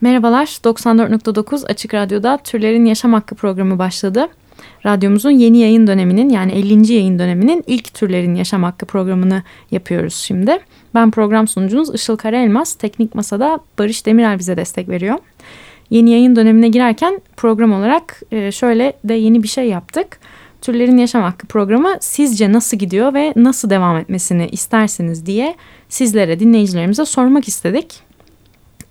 Merhabalar, 94.9 Açık Radyo'da Türlerin Yaşam Hakkı programı başladı. Radyomuzun yeni yayın döneminin yani 50. yayın döneminin ilk Türlerin Yaşam Hakkı programını yapıyoruz şimdi. Ben program sunucunuz Işıl Karaelmaz, Teknik Masa'da Barış Demirel bize destek veriyor. Yeni yayın dönemine girerken program olarak e, şöyle de yeni bir şey yaptık. Türlerin Yaşam Hakkı programı sizce nasıl gidiyor ve nasıl devam etmesini istersiniz diye sizlere, dinleyicilerimize sormak istedik.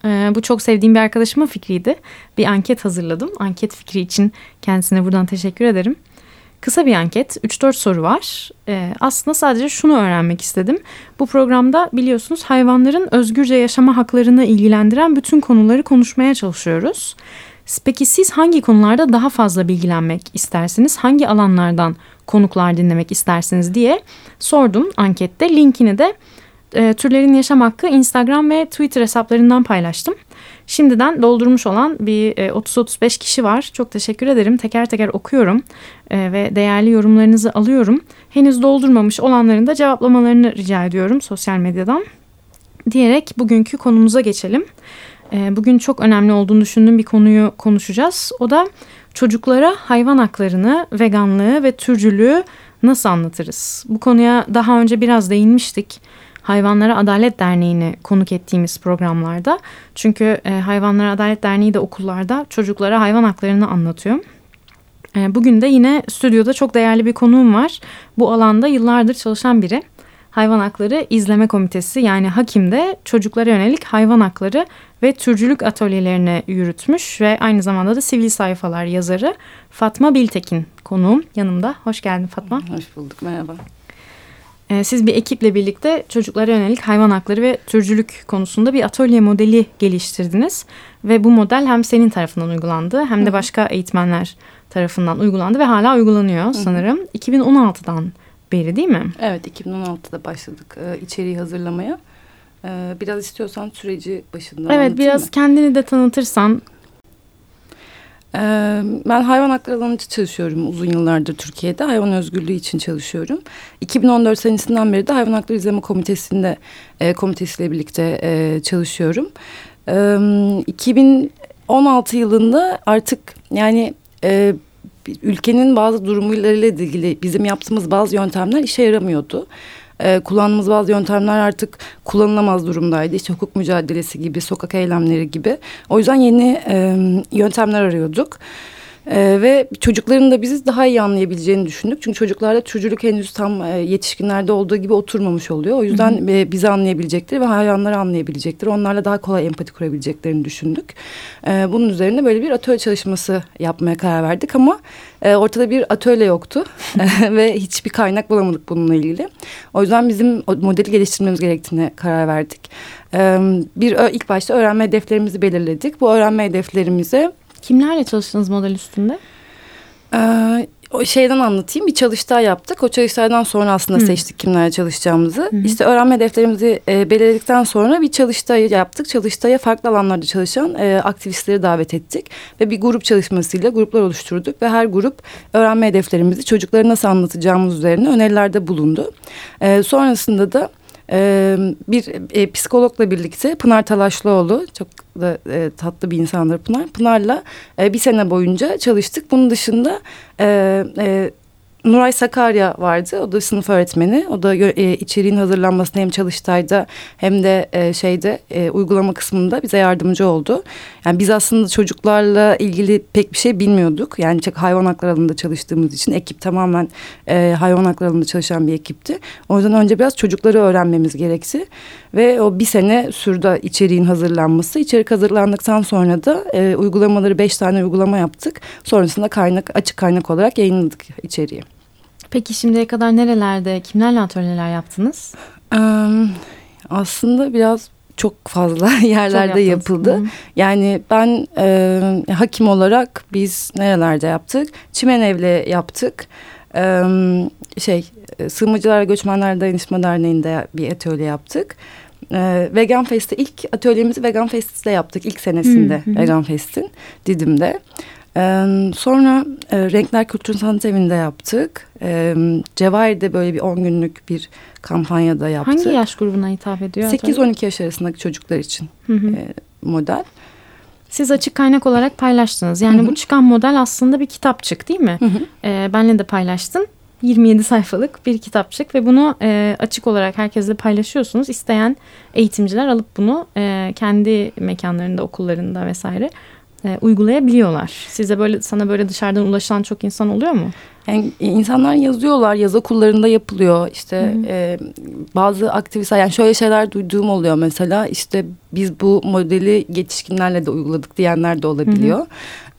Ee, bu çok sevdiğim bir arkadaşımın fikriydi. Bir anket hazırladım. Anket fikri için kendisine buradan teşekkür ederim. Kısa bir anket, 3-4 soru var. Ee, aslında sadece şunu öğrenmek istedim. Bu programda biliyorsunuz hayvanların özgürce yaşama haklarını ilgilendiren bütün konuları konuşmaya çalışıyoruz. Peki siz hangi konularda daha fazla bilgilenmek istersiniz? Hangi alanlardan konuklar dinlemek istersiniz diye sordum ankette. Linkini de e, Türlerin Yaşam Hakkı Instagram ve Twitter hesaplarından paylaştım. Şimdiden doldurmuş olan bir e, 30-35 kişi var. Çok teşekkür ederim. Teker teker okuyorum e, ve değerli yorumlarınızı alıyorum. Henüz doldurmamış olanların da cevaplamalarını rica ediyorum sosyal medyadan. Diyerek bugünkü konumuza geçelim. E, bugün çok önemli olduğunu düşündüğüm bir konuyu konuşacağız. O da çocuklara hayvan haklarını, veganlığı ve türcülüğü nasıl anlatırız? Bu konuya daha önce biraz değinmiştik. Hayvanlara Adalet Derneği'ni konuk ettiğimiz programlarda. Çünkü e, Hayvanlara Adalet Derneği de okullarda çocuklara hayvan haklarını anlatıyor. E, bugün de yine stüdyoda çok değerli bir konuğum var. Bu alanda yıllardır çalışan biri. Hayvan Hakları İzleme Komitesi yani Hakim'de çocuklara yönelik hayvan hakları ve türcülük atölyelerini yürütmüş ve aynı zamanda da sivil sayfalar yazarı Fatma Biltekin konuğum yanımda. Hoş geldin Fatma. Hoş bulduk merhaba. Ee, siz bir ekiple birlikte çocuklara yönelik hayvan hakları ve türcülük konusunda bir atölye modeli geliştirdiniz. Ve bu model hem senin tarafından uygulandı hem de başka eğitmenler tarafından uygulandı ve hala uygulanıyor sanırım. 2016'dan beri değil mi? Evet 2016'da başladık e, içeriği hazırlamaya. E, biraz istiyorsan süreci başından Evet biraz mı? kendini de tanıtırsan ben hayvan hakları alanında çalışıyorum uzun yıllardır Türkiye'de. Hayvan özgürlüğü için çalışıyorum. 2014 senesinden beri de Hayvan Hakları İzleme Komitesi'nde e, komitesiyle birlikte e, çalışıyorum. E, 2016 yılında artık yani e, ülkenin bazı durumuyla ilgili bizim yaptığımız bazı yöntemler işe yaramıyordu e, kullandığımız bazı yöntemler artık kullanılamaz durumdaydı. İşte hukuk mücadelesi gibi, sokak eylemleri gibi. O yüzden yeni e, yöntemler arıyorduk. Ee, ve çocukların da bizi daha iyi anlayabileceğini düşündük. Çünkü çocuklarda çocukluk henüz tam e, yetişkinlerde olduğu gibi oturmamış oluyor. O yüzden hı hı. E, bizi anlayabilecektir ve hayvanları anlayabilecektir. Onlarla daha kolay empati kurabileceklerini düşündük. Ee, bunun üzerine böyle bir atölye çalışması yapmaya karar verdik ama e, ortada bir atölye yoktu ve hiçbir kaynak bulamadık bununla ilgili. O yüzden bizim modeli geliştirmemiz gerektiğine karar verdik. Ee, bir ilk başta öğrenme hedeflerimizi belirledik. Bu öğrenme hedeflerimize Kimlerle çalıştınız model üstünde? Ee, o şeyden anlatayım. Bir çalıştay yaptık. O çalıştaydan sonra aslında Hı. seçtik kimlerle çalışacağımızı. Hı. İşte öğrenme hedeflerimizi e, belirledikten sonra bir çalıştay yaptık. Çalıştaya farklı alanlarda çalışan e, aktivistleri davet ettik. Ve bir grup çalışmasıyla gruplar oluşturduk. Ve her grup öğrenme hedeflerimizi çocuklara nasıl anlatacağımız üzerine önerilerde bulundu. E, sonrasında da bir e, psikologla birlikte Pınar Talaşlıoğlu çok da e, tatlı bir insandır Pınar. Pınar'la e, bir sene boyunca çalıştık. Bunun dışında e, e, Nuray Sakarya vardı. O da sınıf öğretmeni. O da e, içeriğin hazırlanmasında hem çalıştayda hem de e, şeyde e, uygulama kısmında bize yardımcı oldu. Yani biz aslında çocuklarla ilgili pek bir şey bilmiyorduk. Yani çok hayvan hakları alanında çalıştığımız için ekip tamamen e, hayvan hakları alanında çalışan bir ekipti. O yüzden önce biraz çocukları öğrenmemiz gerekti. Ve o bir sene sürdü içeriğin hazırlanması. İçerik hazırlandıktan sonra da e, uygulamaları beş tane uygulama yaptık. Sonrasında kaynak açık kaynak olarak yayınladık içeriği. Peki şimdiye kadar nerelerde, kimlerle atölyeler yaptınız? Ee, aslında biraz çok fazla yerlerde çok yapıldı. Hı. Yani ben e, hakim olarak biz nerelerde yaptık? Çimen Ev'le yaptık. E, şey Sığınmacılar ve Göçmenler Dayanışma Derneği'nde bir atölye yaptık. E, Vegan Fest'te ilk atölyemizi Vegan Fest'te yaptık ilk senesinde hı hı. Vegan Fest'in Didim'de. Ee, sonra e, Renkler Kültür Sanat Evi'nde yaptık. Ee, Cevahir'de böyle bir 10 günlük bir kampanyada yaptık. Hangi yaş grubuna hitap ediyor? 8-12 yaş arasındaki çocuklar için hı hı. E, model. siz açık kaynak olarak paylaştınız. Yani hı hı. bu çıkan model aslında bir kitapçık değil mi? Hı hı. Ee, benle de paylaştın. 27 sayfalık bir kitapçık ve bunu e, açık olarak herkesle paylaşıyorsunuz. İsteyen eğitimciler alıp bunu e, kendi mekanlarında, okullarında vesaire e, uygulayabiliyorlar. Size böyle sana böyle dışarıdan ulaşan çok insan oluyor mu? Yani insanlar yazıyorlar, yaz okullarında yapılıyor. İşte e, bazı aktivistler, yani şöyle şeyler duyduğum oluyor mesela. İşte biz bu modeli yetişkinlerle de uyguladık diyenler de olabiliyor. Hı hı.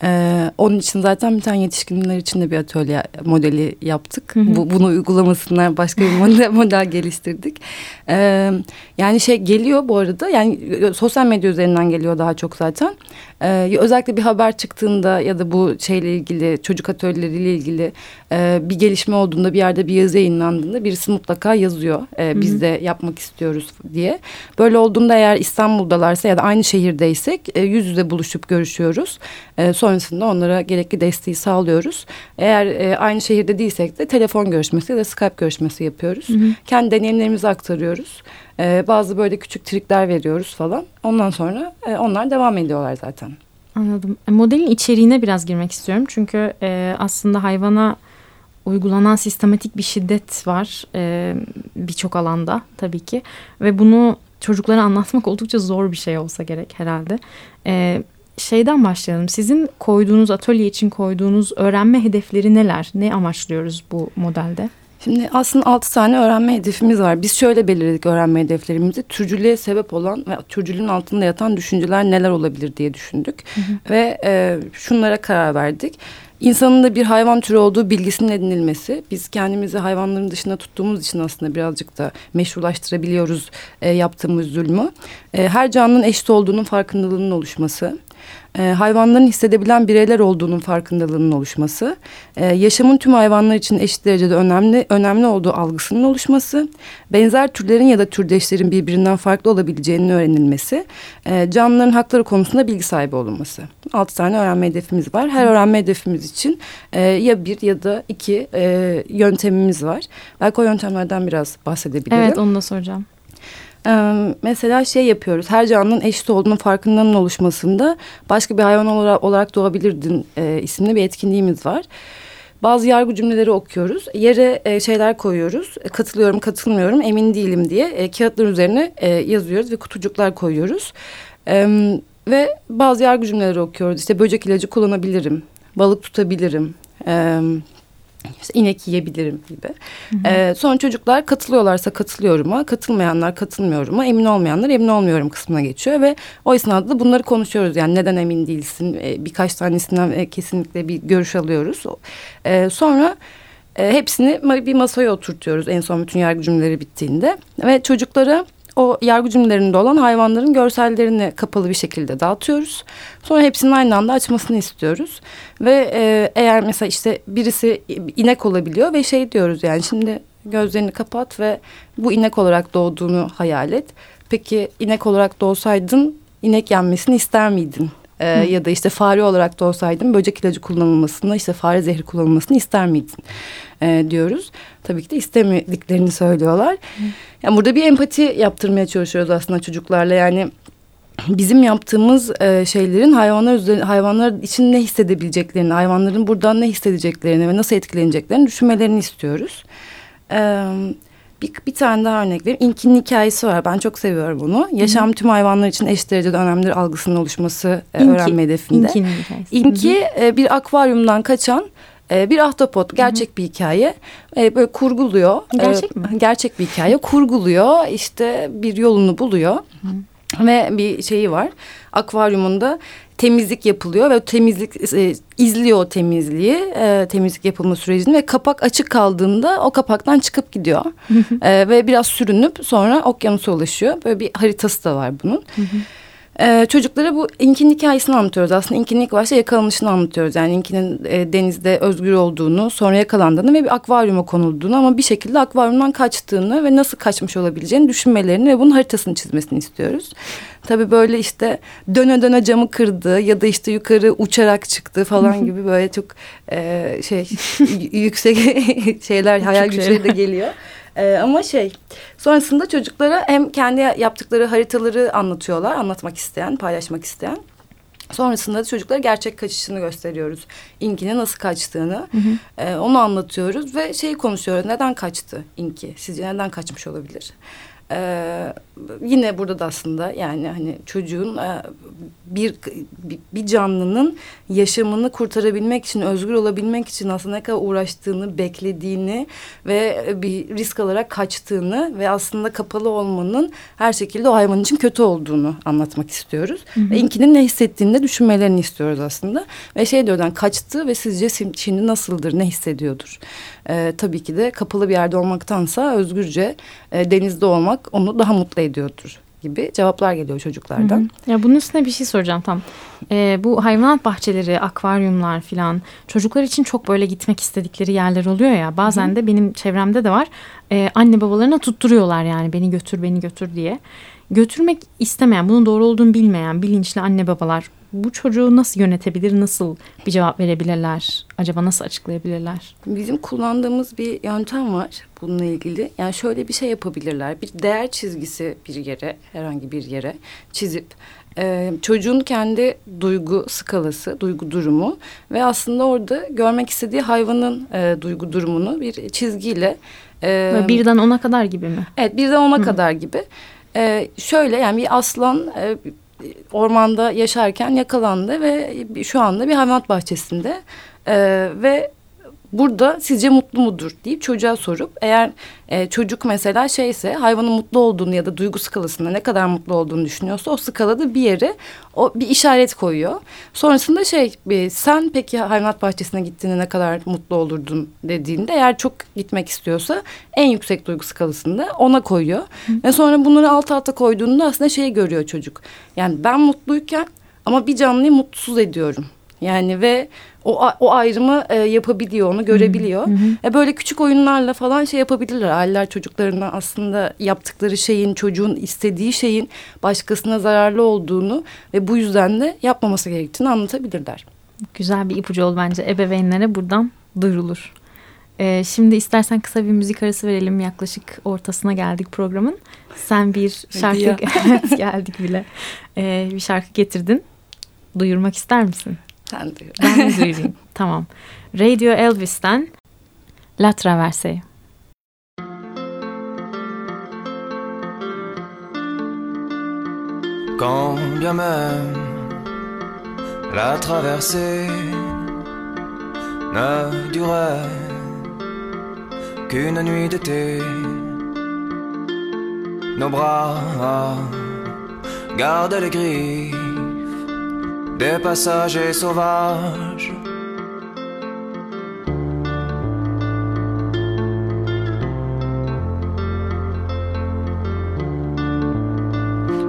Ee, onun için zaten bir tane yetişkinler için de bir atölye modeli yaptık. Hı hı. Bu, bunu uygulamasınlar başka bir model, model geliştirdik. Ee, yani şey geliyor bu arada yani sosyal medya üzerinden geliyor daha çok zaten. Ee, özellikle bir haber çıktığında ya da bu şeyle ilgili çocuk atölyeleriyle ilgili e, bir gelişme olduğunda bir yerde bir yazı yayınlandığında birisi mutlaka yazıyor. E, biz de yapmak istiyoruz diye. Böyle olduğunda eğer İstanbul'dalarsa ya da aynı şehirdeysek e, yüz yüze buluşup görüşüyoruz. E, sonrasında onlara gerekli desteği sağlıyoruz. Eğer e, aynı şehirde değilsek de telefon görüşmesi ya da Skype görüşmesi yapıyoruz. Hı hı. Kendi deneyimlerimizi aktarıyoruz. E, bazı böyle küçük trikler veriyoruz falan. Ondan sonra e, onlar devam ediyorlar zaten. Anladım. E, modelin içeriğine biraz girmek istiyorum. Çünkü e, aslında hayvana uygulanan sistematik bir şiddet var e, birçok alanda tabii ki. Ve bunu çocuklara anlatmak oldukça zor bir şey olsa gerek herhalde. E, şeyden başlayalım. Sizin koyduğunuz atölye için koyduğunuz öğrenme hedefleri neler? Ne amaçlıyoruz bu modelde? Şimdi aslında altı tane öğrenme hedefimiz var. Biz şöyle belirledik öğrenme hedeflerimizi. Türcülüğe sebep olan ve türcülüğün altında yatan düşünceler neler olabilir diye düşündük. Hı hı. Ve e, şunlara karar verdik. İnsanın da bir hayvan türü olduğu bilgisinin edinilmesi. Biz kendimizi hayvanların dışında tuttuğumuz için aslında birazcık da meşrulaştırabiliyoruz e, yaptığımız zulmü. E, her canlının eşit olduğunun farkındalığının oluşması e, hayvanların hissedebilen bireyler olduğunun farkındalığının oluşması, e, yaşamın tüm hayvanlar için eşit derecede önemli önemli olduğu algısının oluşması, benzer türlerin ya da türdeşlerin birbirinden farklı olabileceğinin öğrenilmesi, e, canlıların hakları konusunda bilgi sahibi olunması. Altı tane öğrenme hedefimiz var. Her öğrenme hedefimiz için e, ya bir ya da iki e, yöntemimiz var. Belki o yöntemlerden biraz bahsedebilirim. Evet onu da soracağım. Ee, mesela şey yapıyoruz. Her canlının eşit olduğunun farkındalığının oluşmasında başka bir hayvan olarak, olarak doğabilirdin e, isimli bir etkinliğimiz var. Bazı yargı cümleleri okuyoruz. Yere e, şeyler koyuyoruz. E, katılıyorum, katılmıyorum, emin değilim diye e, kağıtların üzerine e, yazıyoruz ve kutucuklar koyuyoruz. E, ve bazı yargı cümleleri okuyoruz. İşte böcek ilacı kullanabilirim, balık tutabilirim, e, işte inek yiyebilirim gibi. Hı hı. Ee, sonra çocuklar katılıyorlarsa katılıyorum'a, katılmayanlar katılmıyorum'a, emin olmayanlar emin olmuyorum kısmına geçiyor ve o esnada da bunları konuşuyoruz. Yani neden emin değilsin? Ee, birkaç tanesinden e, kesinlikle bir görüş alıyoruz. Ee, sonra e, hepsini bir masaya oturtuyoruz en son bütün yargı cümleleri bittiğinde ve çocuklara o yargı cümlelerinde olan hayvanların görsellerini kapalı bir şekilde dağıtıyoruz. Sonra hepsinin aynı anda açmasını istiyoruz. Ve e, eğer mesela işte birisi inek olabiliyor ve şey diyoruz yani şimdi gözlerini kapat ve bu inek olarak doğduğunu hayal et. Peki inek olarak doğsaydın inek yenmesini ister miydin? Ee, ya da işte fare olarak doğsaydın böcek ilacı kullanılmasını işte fare zehri kullanılmasını ister miydin ee, diyoruz. Tabii ki de istemediklerini söylüyorlar. Hı. Yani burada bir empati yaptırmaya çalışıyoruz aslında çocuklarla yani bizim yaptığımız e, şeylerin hayvanlar üzerine, hayvanlar için ne hissedebileceklerini, hayvanların buradan ne hissedeceklerini ve nasıl etkileneceklerini düşünmelerini istiyoruz. Evet. Bir, bir tane daha örnek vereyim. İnki'nin hikayesi var. Ben çok seviyorum bunu. Yaşam tüm hayvanlar için eşit derecede önemlidir algısının oluşması e, İnki. öğrenme hedefinde. İnki'nin hikayesi. İnki e, bir akvaryumdan kaçan e, bir ahtapot. Gerçek Hı-hı. bir hikaye. E, böyle kurguluyor. Gerçek e, mi? Gerçek bir hikaye. Kurguluyor. İşte bir yolunu buluyor. Hı-hı. Ve bir şeyi var. Akvaryumunda temizlik yapılıyor ve temizlik e, izliyor o temizliği, e, temizlik yapılma sürecini ve kapak açık kaldığında o kapaktan çıkıp gidiyor. e, ve biraz sürünüp sonra okyanusa ulaşıyor. Böyle bir haritası da var bunun. Ee, çocuklara bu İnki'nin hikayesini anlatıyoruz. Aslında İnki'nin ilk başta yakalanışını anlatıyoruz. Yani İnki'nin e, denizde özgür olduğunu, sonra yakalandığını ve bir akvaryuma konulduğunu ama bir şekilde akvaryumdan kaçtığını ve nasıl kaçmış olabileceğini düşünmelerini ve bunun haritasını çizmesini istiyoruz. Tabii böyle işte döne döne camı kırdı ya da işte yukarı uçarak çıktı falan gibi böyle çok e, şey yüksek şeyler hayal güçleri de geliyor. Ee, ama şey sonrasında çocuklara hem kendi yaptıkları haritaları anlatıyorlar. Anlatmak isteyen, paylaşmak isteyen. Sonrasında da çocuklara gerçek kaçışını gösteriyoruz. İnki'nin nasıl kaçtığını hı hı. E, onu anlatıyoruz ve şeyi konuşuyoruz. Neden kaçtı İnki? Sizce neden kaçmış olabilir? Ee, yine burada da aslında yani hani çocuğun e, bir bir canlının yaşamını kurtarabilmek için özgür olabilmek için aslında ne kadar uğraştığını beklediğini ve bir risk alarak kaçtığını ve aslında kapalı olmanın her şekilde o hayvan için kötü olduğunu anlatmak istiyoruz. Hı hı. Ve İnki'nin ne hissettiğini de düşünmelerini istiyoruz aslında ve şey diyordan kaçtı ve sizce şimdi nasıldır ne hissediyordur? Ee, tabii ki de kapalı bir yerde olmaktansa özgürce e, denizde olmak onu daha mutlu ediyordur gibi cevaplar geliyor çocuklardan. Hı hı. Ya bunun üstüne bir şey soracağım tam. Ee, bu hayvanat bahçeleri, akvaryumlar filan çocuklar için çok böyle gitmek istedikleri yerler oluyor ya. Bazen hı. de benim çevremde de var. Ee, anne babalarına tutturuyorlar yani beni götür beni götür diye. Götürmek istemeyen, bunun doğru olduğunu bilmeyen bilinçli anne babalar bu çocuğu nasıl yönetebilir, nasıl bir cevap verebilirler? Acaba nasıl açıklayabilirler? Bizim kullandığımız bir yöntem var bununla ilgili. Yani şöyle bir şey yapabilirler. Bir değer çizgisi bir yere, herhangi bir yere çizip e, çocuğun kendi duygu skalası, duygu durumu ve aslında orada görmek istediği hayvanın e, duygu durumunu bir çizgiyle e, birden ona kadar gibi mi? Evet, birden ona Hı. kadar gibi. E, şöyle yani bir aslan e, ormanda yaşarken yakalandı ve şu anda bir hayvanat bahçesinde. Ee, ve burada sizce mutlu mudur deyip çocuğa sorup eğer e, çocuk mesela şeyse hayvanın mutlu olduğunu ya da duygu skalasında ne kadar mutlu olduğunu düşünüyorsa o skalada bir yere o bir işaret koyuyor. Sonrasında şey bir, sen peki hayvanat bahçesine gittiğinde ne kadar mutlu olurdun dediğinde eğer çok gitmek istiyorsa en yüksek duygu skalasında ona koyuyor. Hı. Ve sonra bunları alt alta koyduğunda aslında şeyi görüyor çocuk. Yani ben mutluyken ama bir canlıyı mutsuz ediyorum. Yani ve o, o ayrımı e, yapabiliyor, onu görebiliyor. Hı hı. E, böyle küçük oyunlarla falan şey yapabilirler. Aileler çocuklarına aslında yaptıkları şeyin, çocuğun istediği şeyin başkasına zararlı olduğunu ve bu yüzden de yapmaması gerektiğini anlatabilirler. Güzel bir ipucu oldu bence. Ebeveynlere buradan duyurulur. Ee, şimdi istersen kısa bir müzik arası verelim. Yaklaşık ortasına geldik programın. Sen bir şarkı evet, geldik bile. Ee, bir şarkı getirdin. Duyurmak ister misin? Sen duyur. Ben de duyurayım. tamam. Radio Elvis'ten La Traversée. Quand bien même la traversée ne durait qu'une nuit d'été, nos bras gardent les gris des passagers sauvages.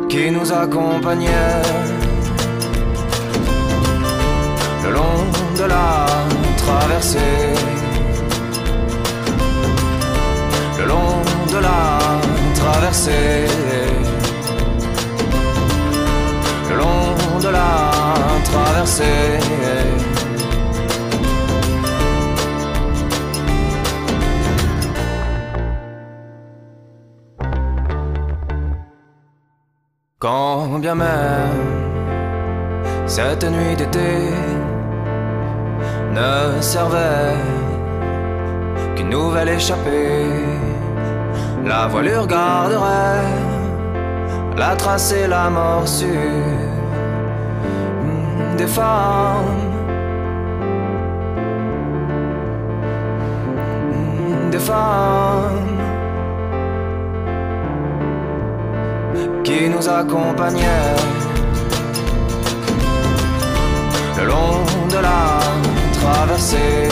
Qui nous accompagnaient le long de la traversée, le long de la traversée, le long de la Quand bien même cette nuit d'été ne servait qu'une nouvelle échappée, la voilure garderait la trace et la morsure des femmes, des femmes qui nous accompagnaient le long de la traversée,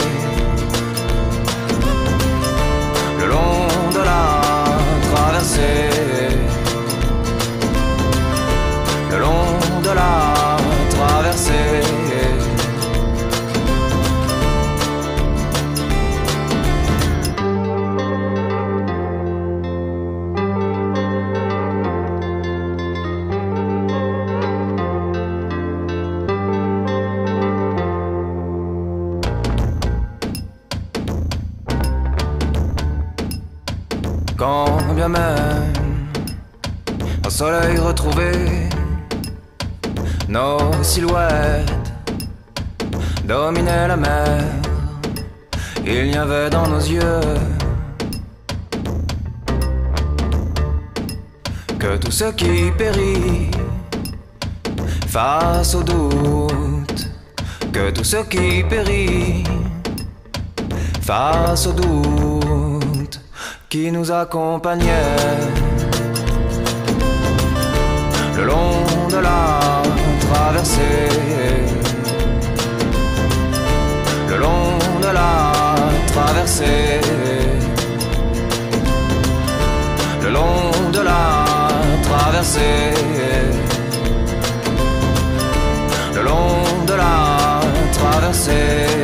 que tout ce qui périt face au doute, que tout ce qui périt face au doute qui nous accompagnait le long de la traversée, le long de la traversée, le long de la traversée, le long de la traversée.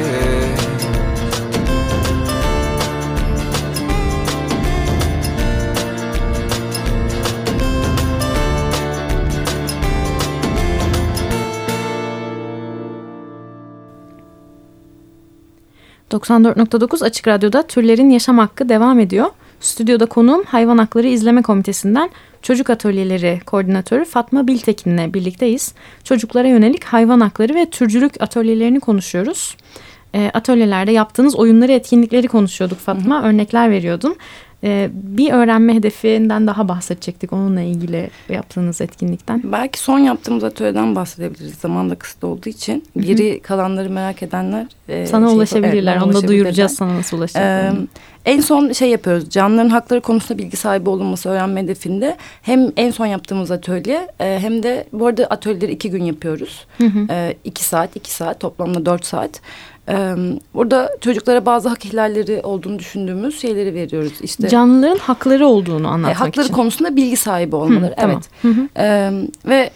94.9 Açık Radyo'da Türlerin Yaşam Hakkı devam ediyor. Stüdyoda konuğum Hayvan Hakları İzleme Komitesi'nden Çocuk Atölyeleri Koordinatörü Fatma Biltekin'le birlikteyiz. Çocuklara yönelik hayvan hakları ve türcülük atölyelerini konuşuyoruz. E, atölyelerde yaptığınız oyunları, etkinlikleri konuşuyorduk Fatma. Hı hı. Örnekler veriyordun. Ee, bir öğrenme hedefinden daha bahsedecektik onunla ilgili yaptığınız etkinlikten. Belki son yaptığımız atölyeden bahsedebiliriz. Zaman da kısıtlı olduğu için. Geri kalanları merak edenler... E, sana şey, ulaşabilirler. Evet, Onu da duyuracağız sana nasıl ulaşacaklarını. Ee, en son şey yapıyoruz. Canlıların hakları konusunda bilgi sahibi olunması öğrenme hedefinde. Hem en son yaptığımız atölye e, hem de bu arada atölyeleri iki gün yapıyoruz. Hı hı. E, iki saat, iki saat toplamda dört saat. Ee, burada çocuklara bazı hak ihlalleri olduğunu düşündüğümüz şeyleri veriyoruz. İşte canlıların hakları olduğunu anlatmak e, hakları için. konusunda bilgi sahibi olmaları. Hı, evet. Tamam. Hı hı. Ee, ve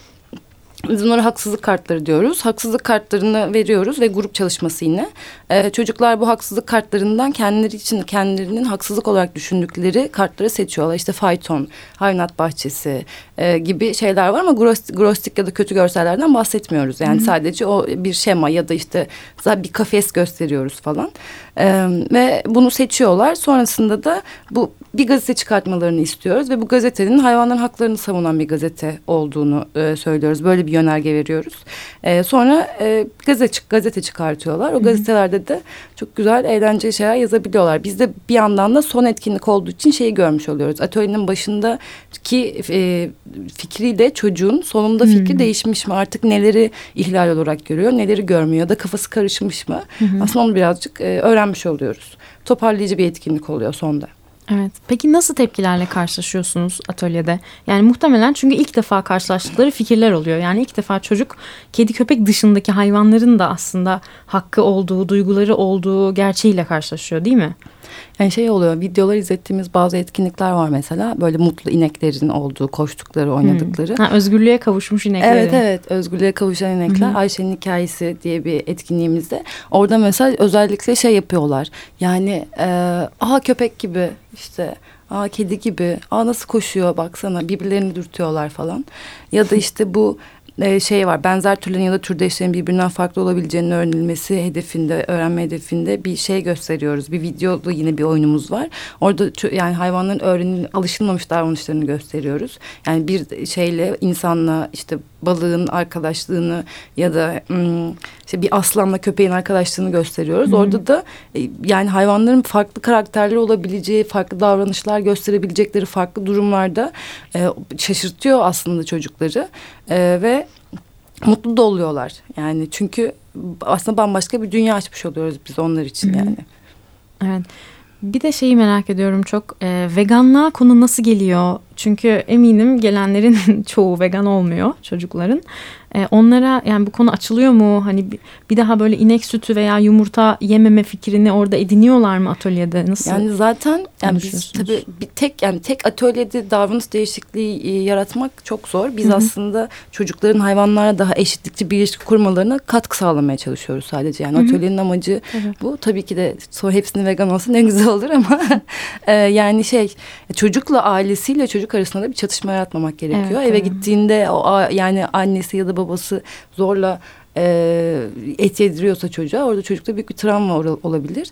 biz bunlara haksızlık kartları diyoruz. Haksızlık kartlarını veriyoruz ve grup çalışması yine. Ee, çocuklar bu haksızlık kartlarından kendileri için kendilerinin haksızlık olarak düşündükleri kartları seçiyorlar. İşte fayton, hayvanat bahçesi e, gibi şeyler var ama grostik ya da kötü görsellerden bahsetmiyoruz. Yani Hı -hı. sadece o bir şema ya da işte bir kafes gösteriyoruz falan. Ee, ve bunu seçiyorlar. Sonrasında da bu bir gazete çıkartmalarını istiyoruz ve bu gazetenin hayvanların haklarını savunan bir gazete olduğunu e, söylüyoruz. Böyle bir yönerge veriyoruz. E, sonra e, gazete, gazete çıkartıyorlar. O gazetelerde de çok güzel eğlenceli şeyler yazabiliyorlar. Biz de bir yandan da son etkinlik olduğu için şeyi görmüş oluyoruz. Atölyenin başındaki e, fikriyle çocuğun sonunda fikri hmm. değişmiş mi? Artık neleri ihlal olarak görüyor, neleri görmüyor da kafası karışmış mı? Hmm. Aslında onu birazcık e, öğrenmiş oluyoruz. Toparlayıcı bir etkinlik oluyor sonda. Evet. Peki nasıl tepkilerle karşılaşıyorsunuz atölyede? Yani muhtemelen çünkü ilk defa karşılaştıkları fikirler oluyor. Yani ilk defa çocuk kedi köpek dışındaki hayvanların da aslında hakkı olduğu, duyguları olduğu gerçeğiyle karşılaşıyor değil mi? Yani şey oluyor videolar izlettiğimiz bazı etkinlikler var mesela böyle mutlu ineklerin olduğu koştukları oynadıkları. Hmm. Ha, özgürlüğe kavuşmuş inekler. Evet evet özgürlüğe kavuşan inekler hmm. Ayşe'nin hikayesi diye bir etkinliğimizde. Orada mesela özellikle şey yapıyorlar yani e, aha köpek gibi işte aa kedi gibi aa nasıl koşuyor baksana birbirlerini dürtüyorlar falan. Ya da işte bu e, şey var benzer türlerin ya da türdeşlerin birbirinden farklı olabileceğinin öğrenilmesi hedefinde öğrenme hedefinde bir şey gösteriyoruz. Bir videolu yine bir oyunumuz var. Orada yani hayvanların öğrenil alışılmamış davranışlarını gösteriyoruz. Yani bir şeyle insanla işte balığın arkadaşlığını ya da işte bir aslanla köpeğin arkadaşlığını gösteriyoruz. Hı. Orada da e, yani hayvanların farklı karakterleri olabileceği, farklı davranışlar gösterebilecekleri farklı durumlarda e, şaşırtıyor aslında çocukları e, ve mutlu da oluyorlar. Yani çünkü aslında bambaşka bir dünya açmış oluyoruz biz onlar için yani. Evet. Bir de şeyi merak ediyorum çok e, veganlığa konu nasıl geliyor? Çünkü eminim gelenlerin çoğu vegan olmuyor çocukların. E, onlara yani bu konu açılıyor mu? Hani bir, daha böyle inek sütü veya yumurta yememe fikrini orada ediniyorlar mı atölyede? Nasıl? Yani zaten yani biz tabii bir tek yani tek atölyede davranış değişikliği e, yaratmak çok zor. Biz Hı -hı. aslında çocukların hayvanlara daha eşitlikçi bir ilişki kurmalarına katkı sağlamaya çalışıyoruz sadece. Yani Hı -hı. atölyenin amacı Hı -hı. bu. Tabii ki de sonra hepsini vegan olsa ne güzel olur ama e, yani şey çocukla ailesiyle çocuk arasında da bir çatışma yaratmamak gerekiyor. Evet, Eve evet. gittiğinde o yani annesi ya da babası zorla e, et yediriyorsa çocuğa orada çocukta büyük bir travma olabilir.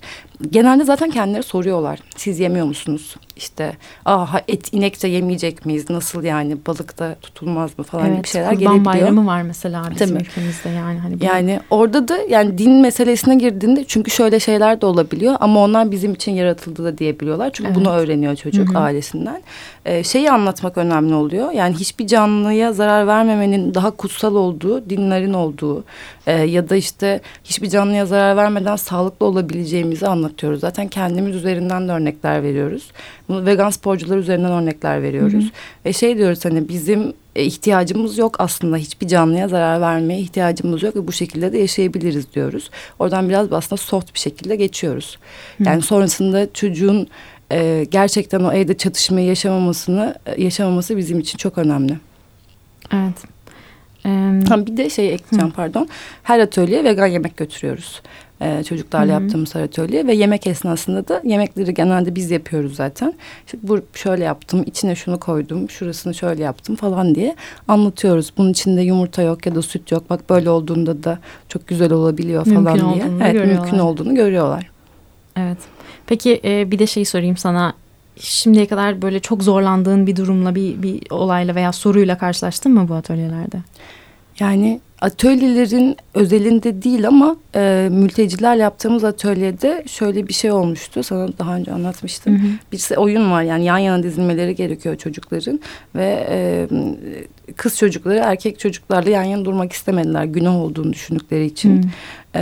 Genelde zaten kendileri soruyorlar. Siz yemiyor musunuz? İşte aha et inekçe yemeyecek miyiz? Nasıl yani balıkta tutulmaz mı falan evet, gibi şeyler gelebiliyor. Kurban bayramı var mesela bizim Tabii. ülkemizde yani. Hani bu... Yani orada da yani din meselesine girdiğinde çünkü şöyle şeyler de olabiliyor ama onlar bizim için yaratıldı da diyebiliyorlar. Çünkü evet. bunu öğreniyor çocuk Hı -hı. ailesinden. Ee, şeyi anlatmak önemli oluyor. Yani hiçbir canlıya zarar vermemenin daha kutsal olduğu, dinlerin olduğu e, ya da işte hiçbir canlıya zarar vermeden sağlıklı olabileceğimizi anlatıyoruz. Zaten kendimiz üzerinden de örnekler veriyoruz. Bunu vegan sporcular üzerinden örnekler veriyoruz. Hı hı. Ve şey diyoruz hani bizim e, ihtiyacımız yok aslında hiçbir canlıya zarar vermeye ihtiyacımız yok ve bu şekilde de yaşayabiliriz diyoruz. Oradan biraz aslında soft bir şekilde geçiyoruz. Hı. Yani sonrasında çocuğun e, gerçekten o evde çatışmayı yaşamamasını e, yaşamaması bizim için çok önemli. Evet. Ee, bir de şey ekleyeceğim Hı. pardon. Her atölyeye vegan yemek götürüyoruz. Ee, çocuklarla Hı. yaptığımız her atölye ve yemek esnasında da yemekleri genelde biz yapıyoruz zaten. İşte bu şöyle yaptım, içine şunu koydum, şurasını şöyle yaptım falan diye anlatıyoruz. Bunun içinde yumurta yok ya da süt yok. Bak böyle olduğunda da çok güzel olabiliyor falan mümkün diye. Evet, görüyorlar. mümkün olduğunu görüyorlar. Evet. Peki e, bir de şeyi sorayım sana şimdiye kadar böyle çok zorlandığın bir durumla bir, bir olayla veya soruyla karşılaştın mı bu atölyelerde? Yani atölyelerin özelinde değil ama e, mülteciler yaptığımız atölyede şöyle bir şey olmuştu. Sana daha önce anlatmıştım. Hı hı. Bir oyun var yani yan yana dizilmeleri gerekiyor çocukların ve e, kız çocukları erkek çocuklarla yan yana durmak istemediler günah olduğunu düşündükleri için. Hı. E,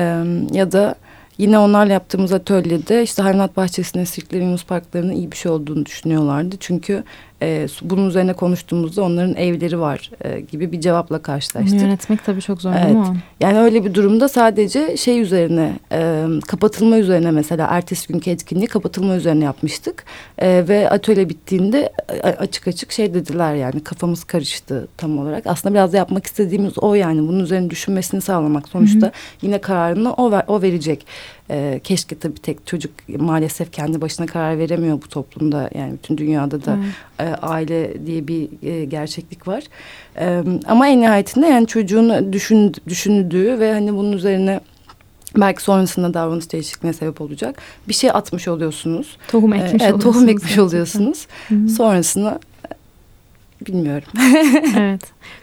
ya da Yine onlarla yaptığımız atölyede işte hayvanat bahçesine, sirklerin, yunus parklarının iyi bir şey olduğunu düşünüyorlardı. Çünkü e, bunun üzerine konuştuğumuzda onların evleri var e, gibi bir cevapla karşılaştık. Bunu yönetmek tabii çok zor evet. değil mi? Yani öyle bir durumda sadece şey üzerine e, kapatılma üzerine mesela ertesi günkü etkinliği kapatılma üzerine yapmıştık. E, ve atölye bittiğinde açık açık şey dediler yani kafamız karıştı tam olarak. Aslında biraz da yapmak istediğimiz o yani bunun üzerine düşünmesini sağlamak. Sonuçta Hı -hı. yine kararını o, ver, o verecek. E, keşke tabii tek çocuk maalesef kendi başına karar veremiyor bu toplumda yani bütün dünyada da e, aile diye bir e, gerçeklik var. E, ama en nihayetinde yani çocuğun düşün, düşündüğü ve hani bunun üzerine belki sonrasında davranış değişikliğine sebep olacak bir şey atmış oluyorsunuz. Tohum ekmiş ee, oluyorsunuz. Tohum ekmiş oluyorsunuz. Sonrasında bilmiyorum. evet.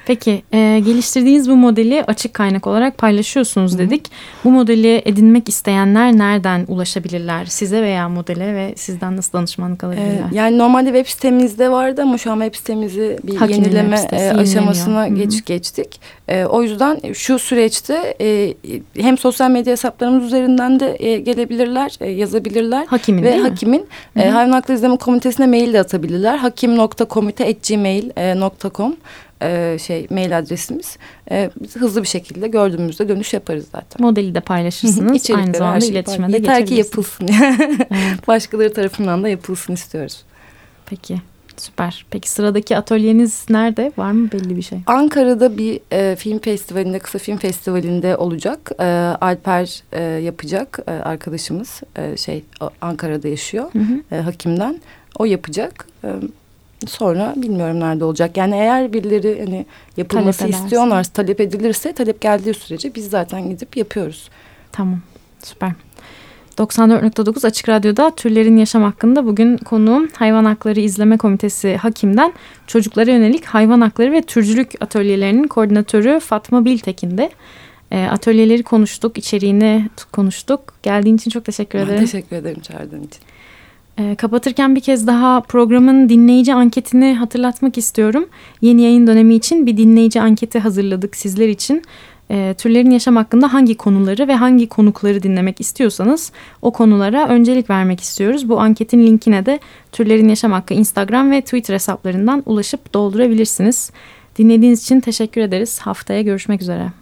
Peki e, geliştirdiğiniz bu modeli açık kaynak olarak paylaşıyorsunuz dedik. Hı -hı. Bu modeli edinmek isteyenler nereden ulaşabilirler? Size veya modele ve sizden nasıl danışmanlık alabilirler? Ee, yani normalde web sitemizde vardı ama şu an web sitemizi bir Hakimin yenileme e, aşamasına geç geçtik. E, o yüzden şu süreçte e, hem sosyal medya hesaplarımız üzerinden de e, gelebilirler, e, yazabilirler. Hakimin ve hakimin e, hayvan hakları izleme komitesine mail de atabilirler. hakim.komite.gmail.com e, şey mail adresimiz. E, biz hızlı bir şekilde gördüğümüzde dönüş yaparız zaten. Modeli de paylaşırsınız. Aynı zamanda şey iletişime de Yeter ki yapılsın. evet. Başkaları tarafından da yapılsın istiyoruz. Peki. Süper. Peki sıradaki atölyeniz nerede? Var mı belli bir şey? Ankara'da bir e, film festivalinde, kısa film festivalinde olacak. E, Alper e, yapacak e, arkadaşımız. E, şey Ankara'da yaşıyor. Hı hı. E, hakimden. O yapacak. E, Sonra bilmiyorum nerede olacak. Yani eğer birileri hani yapılması talep istiyorlar, talep edilirse talep geldiği sürece biz zaten gidip yapıyoruz. Tamam. Süper. 94.9 Açık Radyo'da türlerin yaşam hakkında bugün konuğum Hayvan Hakları İzleme Komitesi Hakim'den çocuklara yönelik hayvan hakları ve türcülük atölyelerinin koordinatörü Fatma Biltekin'de. E, atölyeleri konuştuk, içeriğini konuştuk. Geldiğin için çok teşekkür ederim. Ben teşekkür ederim çağırdığın için. E, kapatırken bir kez daha programın dinleyici anketini hatırlatmak istiyorum. Yeni yayın dönemi için bir dinleyici anketi hazırladık sizler için. E, türlerin yaşam hakkında hangi konuları ve hangi konukları dinlemek istiyorsanız o konulara öncelik vermek istiyoruz. Bu anketin linkine de Türlerin Yaşam Hakkı Instagram ve Twitter hesaplarından ulaşıp doldurabilirsiniz. Dinlediğiniz için teşekkür ederiz. Haftaya görüşmek üzere.